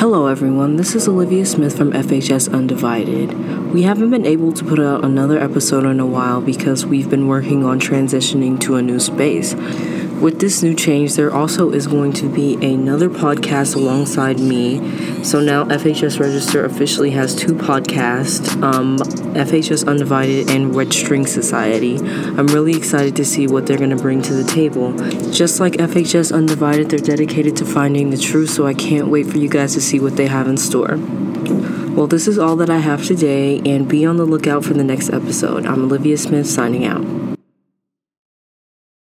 Hello, everyone. This is Olivia Smith from FHS Undivided. We haven't been able to put out another episode in a while because we've been working on transitioning to a new space. With this new change, there also is going to be another podcast alongside me. So now FHS Register officially has two podcasts um, FHS Undivided and Red String Society. I'm really excited to see what they're going to bring to the table. Just like FHS Undivided, they're dedicated to finding the truth, so I can't wait for you guys to see what they have in store. Well, this is all that I have today, and be on the lookout for the next episode. I'm Olivia Smith signing out.